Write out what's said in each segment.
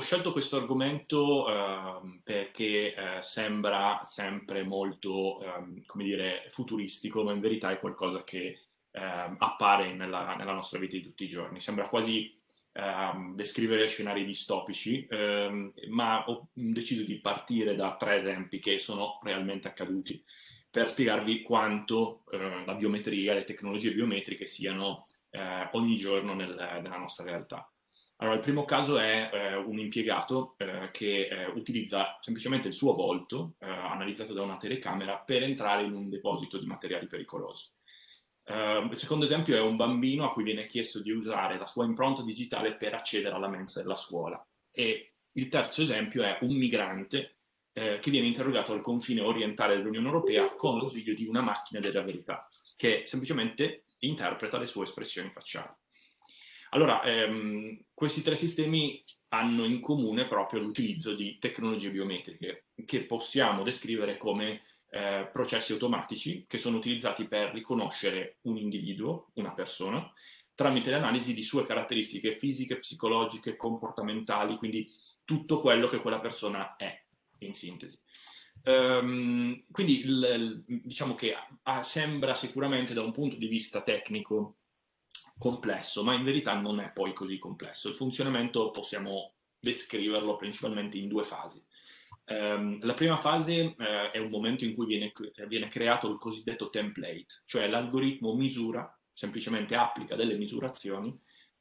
ho scelto questo argomento uh, perché uh, sembra sempre molto, um, come dire, futuristico, ma in verità è qualcosa che uh, appare nella, nella, nostra vita di tutti i giorni. Sembra quasi ehm, descrivere scenari distopici, ma ho deciso di partire da tre esempi che sono realmente accaduti per spiegarvi quanto eh, la biometria, le tecnologie biometriche siano eh, ogni giorno nel, nella nostra realtà. Allora, il primo caso è eh, un impiegato eh, che eh, utilizza semplicemente il suo volto, eh, analizzato da una telecamera, per entrare in un deposito di materiali pericolosi. il secondo esempio è un bambino a cui viene chiesto di usare la sua impronta digitale per accedere alla mensa della scuola. E il terzo esempio è un migrante eh, che viene interrogato al confine orientale dell'Unione Europea con l'ausilio di una macchina della verità, che semplicemente interpreta le sue espressioni facciali. Allora, ehm, questi tre sistemi hanno in comune proprio l'utilizzo di tecnologie biometriche che possiamo descrivere come eh, processi automatici che sono utilizzati per riconoscere un individuo, una persona, tramite l'analisi di sue caratteristiche fisiche, psicologiche, comportamentali, quindi tutto quello che quella persona è in sintesi. Um, quindi il, diciamo che ah, sembra sicuramente da un punto di vista tecnico complesso, ma in verità non è poi così complesso. Il funzionamento possiamo descriverlo principalmente in due fasi. Um, la prima fase uh, è un momento in cui viene, viene, creato il cosiddetto template, cioè l'algoritmo misura, semplicemente applica delle misurazioni,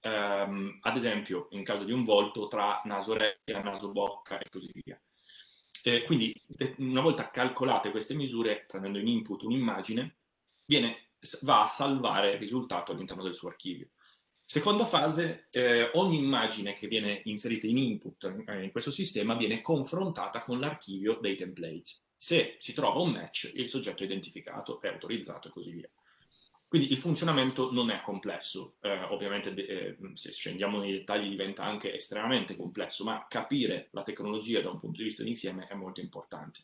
um, ad esempio in caso di un volto tra naso-orecchia, naso-bocca e così via. Eh, quindi una volta calcolate queste misure, prendendo in input un'immagine, viene, va a salvare il risultato all'interno del suo archivio. Seconda fase, eh, ogni immagine che viene inserita in input eh, in questo sistema viene confrontata con l'archivio dei template. Se si trova un match, il soggetto è identificato, è autorizzato e così via. Quindi il funzionamento non è complesso, eh, ovviamente eh, se scendiamo nei dettagli diventa anche estremamente complesso, ma capire la tecnologia da un punto di vista d'insieme è molto importante.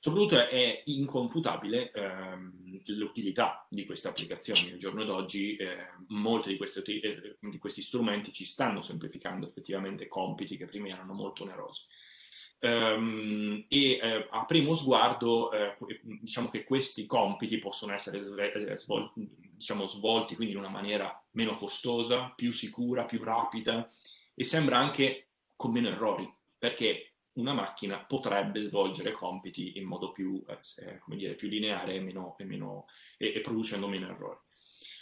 Soprattutto è inconfutabile ehm, l'utilità di queste applicazioni. Al giorno d'oggi eh, molti di, eh, di questi strumenti ci stanno semplificando effettivamente compiti che prima erano molto onerosi. Um, e eh, a primo sguardo eh, diciamo che questi compiti possono essere eh, svolti, diciamo, svolti quindi in una maniera meno costosa, più sicura, più rapida e sembra anche con meno errori perché una macchina potrebbe svolgere compiti in modo più, eh, dire, più lineare e, meno, e, meno, e, e producendo meno errori.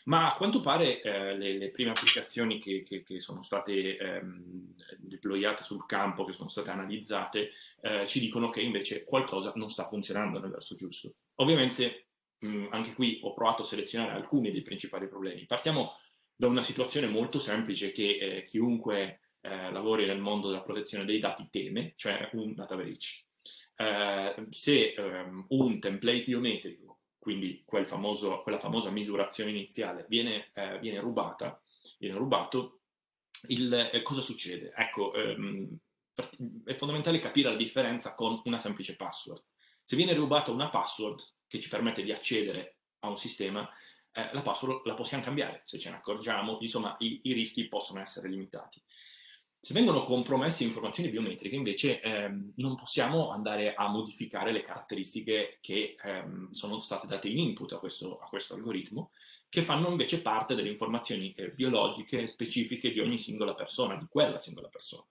Ma a quanto pare eh, le, le, prime applicazioni che, che, che sono state ehm, deployate sul campo, che sono state analizzate, eh, ci dicono che invece qualcosa non sta funzionando nel verso giusto. Ovviamente mh, anche qui ho provato a selezionare alcuni dei principali problemi. Partiamo da una situazione molto semplice che eh, chiunque eh, lavori nel mondo della protezione dei dati teme, cioè un data breach. Eh, se um, un template biometrico quindi quel famoso, quella famosa misurazione iniziale viene, eh, viene rubata, viene rubato, il, eh, cosa succede? Ecco, ehm, è fondamentale capire la differenza con una semplice password. Se viene rubata una password che ci permette di accedere a un sistema, eh, la password la possiamo cambiare se ce ne accorgiamo, insomma i, i rischi possono essere limitati. Se vengono compromesse informazioni biometriche, invece, ehm, non possiamo andare a modificare le caratteristiche che ehm, sono state date in input a questo, a questo, algoritmo, che fanno invece parte delle informazioni eh, biologiche specifiche di ogni singola persona, di quella singola persona.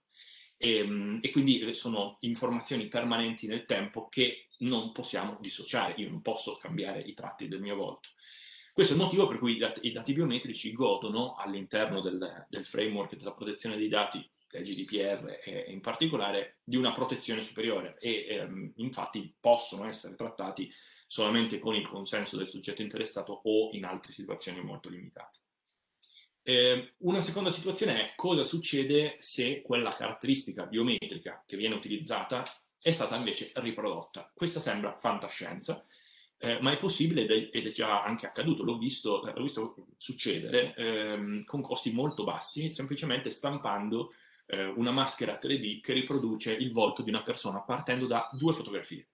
E, ehm, e, quindi eh, sono informazioni permanenti nel tempo che non possiamo dissociare. Io non posso cambiare i tratti del mio volto. Questo è il motivo per cui i dati, i dati biometrici godono all'interno del, del framework della protezione dei dati GDPR e in particolare di una protezione superiore e ehm, infatti possono essere trattati solamente con il consenso del soggetto interessato o in altre situazioni molto limitate. Eh, una seconda situazione è cosa succede se quella caratteristica biometrica che viene utilizzata è stata invece riprodotta. Questa sembra fantascienza, eh, ma è possibile ed è, già anche accaduto, l'ho visto, l'ho visto succedere ehm, con costi molto bassi, semplicemente stampando eh, una maschera 3D che riproduce il volto di una persona partendo da due fotografie.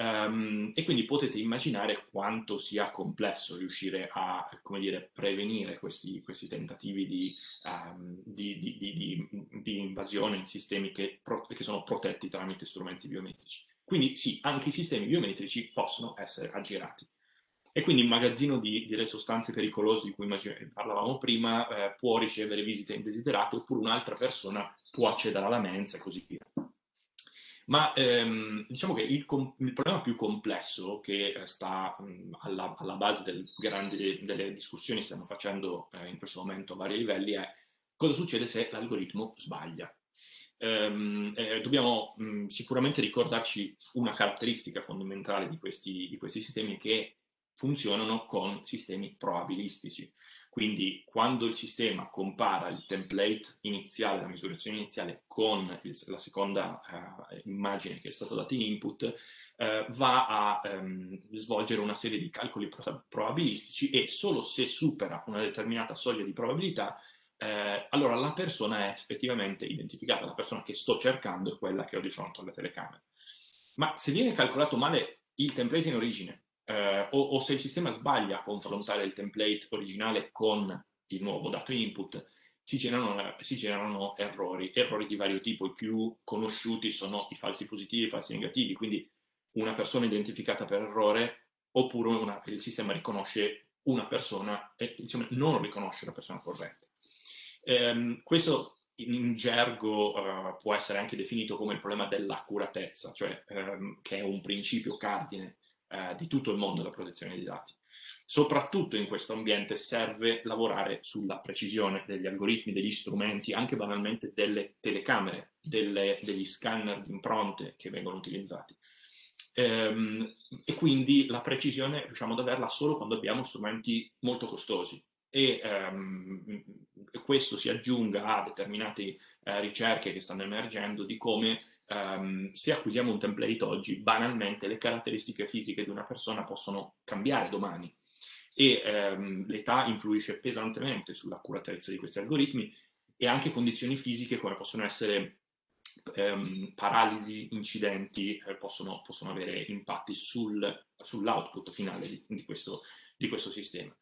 Um, e quindi potete immaginare quanto sia complesso riuscire a, dire, prevenire questi, questi tentativi di, um, di, di, di, invasione in sistemi che, pro, che sono protetti tramite strumenti biometrici. Quindi sì, anche i sistemi biometrici possono essere aggirati. E quindi il magazzino di, delle sostanze pericolose di cui parlavamo prima eh, può ricevere visite indesiderate oppure un'altra persona può accedere alla mensa e così via. Ma ehm, diciamo che il, il, problema più complesso che eh, sta mh, alla, alla, base del grandi, delle discussioni che stiamo facendo eh, in questo momento a vari livelli è cosa succede se l'algoritmo sbaglia. Ehm, eh, dobbiamo mh, sicuramente ricordarci una caratteristica fondamentale di questi, di questi sistemi che funzionano con sistemi probabilistici. Quindi quando il sistema compara il template iniziale, la misurazione iniziale con il, la seconda uh, immagine che è stata data in input, uh, va a um, svolgere una serie di calcoli pro- probabilistici e solo se supera una determinata soglia di probabilità, uh, allora la persona è effettivamente identificata, la persona che sto cercando è quella che ho di fronte alle telecamere. Ma se viene calcolato male il template in origine, eh, o, o, se il sistema sbaglia a confrontare il template originale con il nuovo dato input, si generano, si generano errori, errori di vario tipo. I più conosciuti sono i falsi positivi e i falsi negativi, quindi una persona identificata per errore oppure una, il sistema riconosce una persona e diciamo, non riconosce la persona corretta. Eh, questo in gergo uh, può essere anche definito come il problema dell'accuratezza, cioè um, che è un principio cardine eh, di tutto il mondo della protezione dei dati. Soprattutto in questo ambiente serve lavorare sulla precisione degli algoritmi, degli strumenti, anche banalmente delle telecamere, delle, degli scanner di impronte che vengono utilizzati. Ehm, e quindi la precisione riusciamo ad averla solo quando abbiamo strumenti molto costosi e ehm, questo si aggiunga a determinate eh, ricerche che stanno emergendo di come ehm, se acquisiamo un template oggi, banalmente le caratteristiche fisiche di una persona possono cambiare domani. E ehm, l'età influisce pesantemente sull'accuratezza di questi algoritmi e anche condizioni fisiche come possono essere ehm, paralisi, incidenti eh, possono, possono, avere impatti sul, sull'output finale di, di, questo, di questo sistema.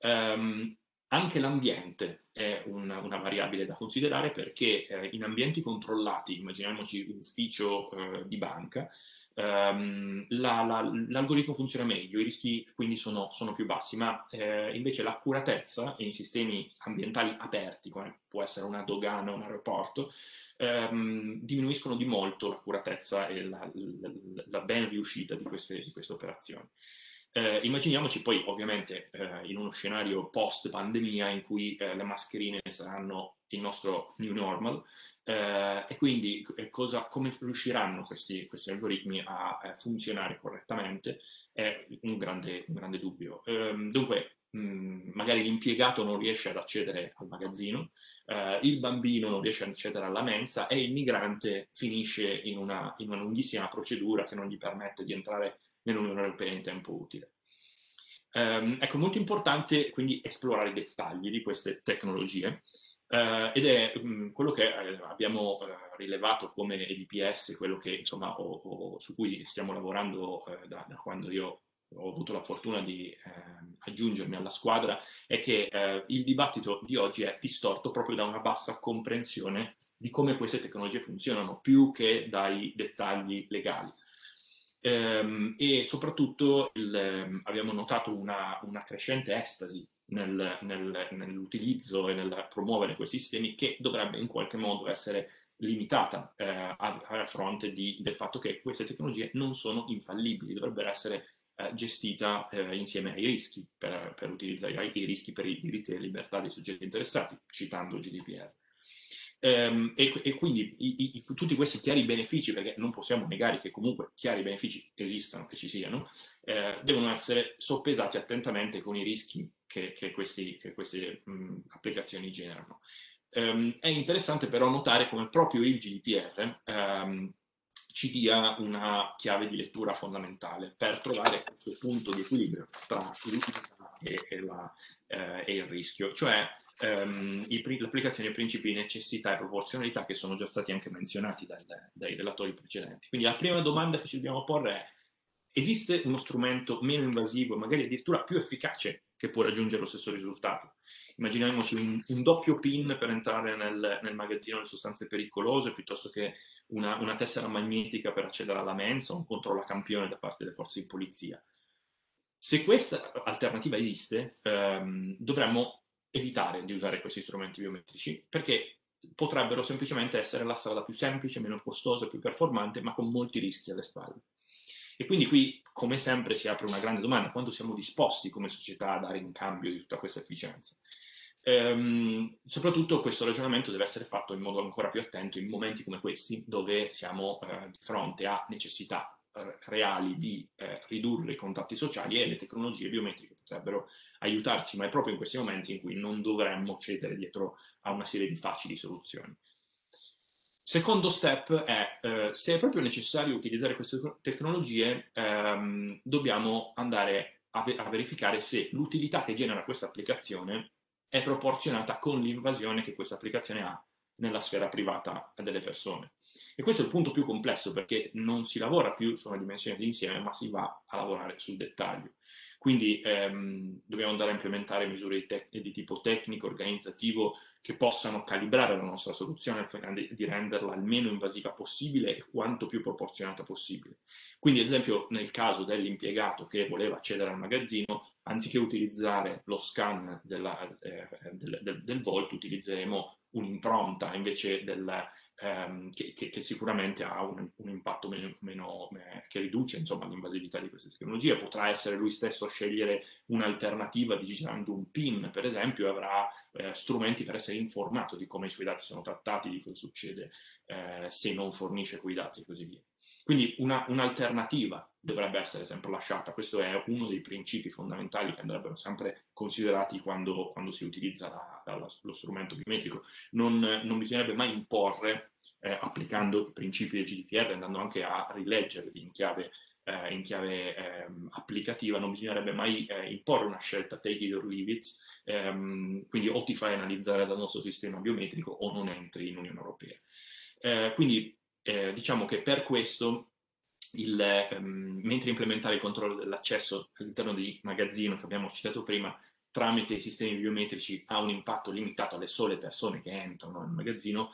Um, anche l'ambiente è una, una, variabile da considerare perché eh, in ambienti controllati, immaginiamoci un ufficio eh, di banca, ehm, la, la, l'algoritmo funziona meglio, i rischi quindi sono, sono più bassi, ma eh, invece l'accuratezza in sistemi ambientali aperti, come può essere una dogana o un aeroporto, ehm, diminuiscono di molto l'accuratezza e la, la ben riuscita di queste, di queste operazioni. Eh, immaginiamoci poi ovviamente eh, in uno scenario post pandemia in cui eh, le mascherine saranno il nostro new normal eh, e quindi eh, cosa, come riusciranno questi, questi algoritmi a, a, funzionare correttamente è un grande, un grande dubbio. Ehm, dunque mh, mm, magari l'impiegato non riesce ad accedere al magazzino, eh, il bambino non riesce ad accedere alla mensa e il migrante finisce in una, in una lunghissima procedura che non gli permette di entrare nell'Unione Europea in tempo utile. Um, ecco, molto importante quindi esplorare i dettagli di queste tecnologie uh, ed è um, quello che uh, abbiamo uh, rilevato come EDPS, quello che, insomma, ho, ho, su cui stiamo lavorando da, da, quando io ho avuto la fortuna di ehm, aggiungermi alla squadra, è che il dibattito di oggi è distorto proprio da una bassa comprensione di come queste tecnologie funzionano, più che dai dettagli legali. Ehm, e soprattutto il, ehm, abbiamo notato una, una crescente estasi nel, nel, nell'utilizzo e nel promuovere questi sistemi che dovrebbe in qualche modo essere limitata eh, a, a, fronte di, del fatto che queste tecnologie non sono infallibili, dovrebbero essere eh, gestita eh, insieme ai rischi per, per utilizzare i, rischi per i diritti e le libertà dei soggetti interessati, citando GDPR. Ehm, e, e, quindi i, i, tutti questi chiari benefici, perché non possiamo negare che comunque chiari benefici esistano, che ci siano, eh, devono essere soppesati attentamente con i rischi che, che, questi, che queste mh, applicazioni generano. Um, è interessante però notare come proprio il GDPR um, ehm, ci dia una chiave di lettura fondamentale per trovare questo punto di equilibrio tra l'utilità e, e, la, eh, e il rischio, cioè ehm, i, l'applicazione ai principi di necessità e proporzionalità che sono già stati anche menzionati dal, dai relatori precedenti. Quindi la prima domanda che ci dobbiamo porre è esiste uno strumento meno invasivo, magari addirittura più efficace, che può raggiungere lo stesso risultato. Immaginiamoci un, un doppio PIN per entrare nel, nel, magazzino delle sostanze pericolose, piuttosto che una, una tessera magnetica per accedere alla mensa, un controllo a campione da parte delle forze di polizia. Se questa alternativa esiste, ehm, dovremmo evitare di usare questi strumenti biometrici perché potrebbero semplicemente essere la strada più semplice, meno costosa, più performante, ma con molti rischi alle spalle. E quindi qui, come sempre, si apre una grande domanda, quanto siamo disposti come società a dare in cambio di tutta questa efficienza? Ehm, soprattutto questo ragionamento deve essere fatto in modo ancora più attento in momenti come questi, dove siamo eh, di fronte a necessità reali di eh, ridurre i contatti sociali e le tecnologie biometriche potrebbero aiutarci, ma è proprio in questi momenti in cui non dovremmo cedere dietro a una serie di facili soluzioni. Secondo step è, eh, se è proprio necessario utilizzare queste tecnologie, ehm, dobbiamo andare a, ve- a verificare se l'utilità che genera questa applicazione è proporzionata con l'invasione che questa applicazione ha nella sfera privata delle persone. E questo è il punto più complesso perché non si lavora più su una dimensione di insieme, ma si va a lavorare sul dettaglio. Quindi ehm, dobbiamo andare a implementare misure di, te- di, tipo tecnico, organizzativo, che possano calibrare la nostra soluzione di renderla il meno invasiva possibile e quanto più proporzionata possibile. Quindi, ad esempio, nel caso dell'impiegato che voleva accedere al magazzino, anziché utilizzare lo scan della, eh, del, del, del volto, utilizzeremo un'impronta invece del, ehm, che, che, che, sicuramente ha un, un impatto meno, meno eh, che riduce insomma, l'invasività di queste tecnologie. Potrà essere lui stesso a scegliere un'alternativa digitando un PIN, per esempio, e avrà eh, strumenti per essere informato di come i suoi dati sono trattati, di cosa succede eh, se non fornisce quei dati e così via. Quindi una, un'alternativa dovrebbe essere sempre lasciata, questo è uno dei principi fondamentali che andrebbero sempre considerati quando, quando si utilizza la, la, lo strumento biometrico. Non, non bisognerebbe mai imporre, eh, applicando i principi del GDPR, andando anche a rileggerli in chiave, eh, in chiave eh, applicativa, non bisognerebbe mai eh, imporre una scelta take it or leave it, ehm, quindi o ti fai analizzare dal nostro sistema biometrico o non entri in Unione Europea. Eh, quindi eh, diciamo che per questo, il, ehm, mentre implementare il controllo dell'accesso all'interno di magazzino che abbiamo citato prima, tramite i sistemi biometrici ha un impatto limitato alle sole persone che entrano nel magazzino,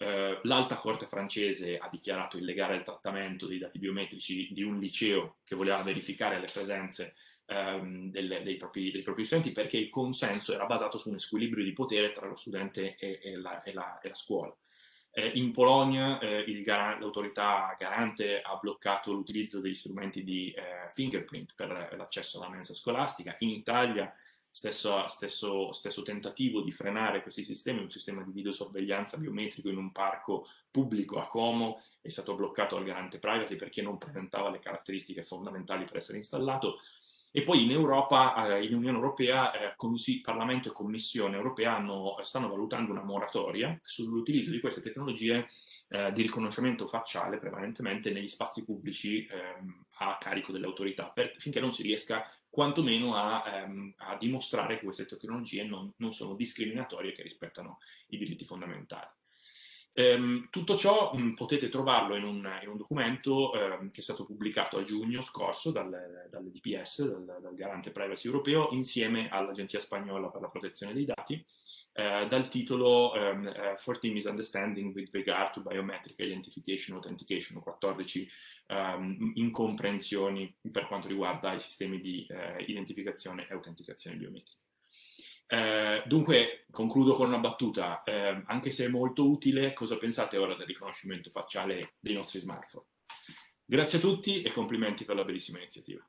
eh, l'alta corte francese ha dichiarato illegale il trattamento dei dati biometrici di un liceo che voleva verificare le presenze ehm, delle, dei, propri, dei, propri, studenti perché il consenso era basato su un squilibrio di potere tra lo studente e, e, la, e, la, e la, scuola. Eh, in Polonia eh, gar- l'autorità garante ha bloccato l'utilizzo degli strumenti di eh, fingerprint per l'accesso alla mensa scolastica. In Italia stesso, stesso, stesso, tentativo di frenare questi sistemi, un sistema di videosorveglianza biometrico in un parco pubblico a Como è stato bloccato dal garante privacy perché non presentava le caratteristiche fondamentali per essere installato. E poi in Europa, eh, in Unione Europea, eh, Consi- Parlamento e Commissione Europea hanno, stanno valutando una moratoria sull'utilizzo di queste tecnologie eh, di riconoscimento facciale prevalentemente negli spazi pubblici ehm, a carico delle autorità, per, finché non si riesca quantomeno a, ehm, a dimostrare che queste tecnologie non, non sono discriminatorie e che rispettano i diritti fondamentali. Um, tutto ciò um, potete trovarlo in un, in un documento um, che è stato pubblicato a giugno scorso dal, dall'EDPS, dal, dal, Garante Privacy Europeo, insieme all'Agenzia Spagnola per la Protezione dei Dati, uh, dal titolo uh, 14 Misunderstanding with Regard to Biometric Identification Authentication, 14 incomprensioni per quanto riguarda i sistemi di uh, identificazione e autenticazione biometrica. Eh, dunque, concludo con una battuta, eh, anche se è molto utile, cosa pensate ora del riconoscimento facciale dei nostri smartphone? Grazie a tutti e complimenti per la bellissima iniziativa.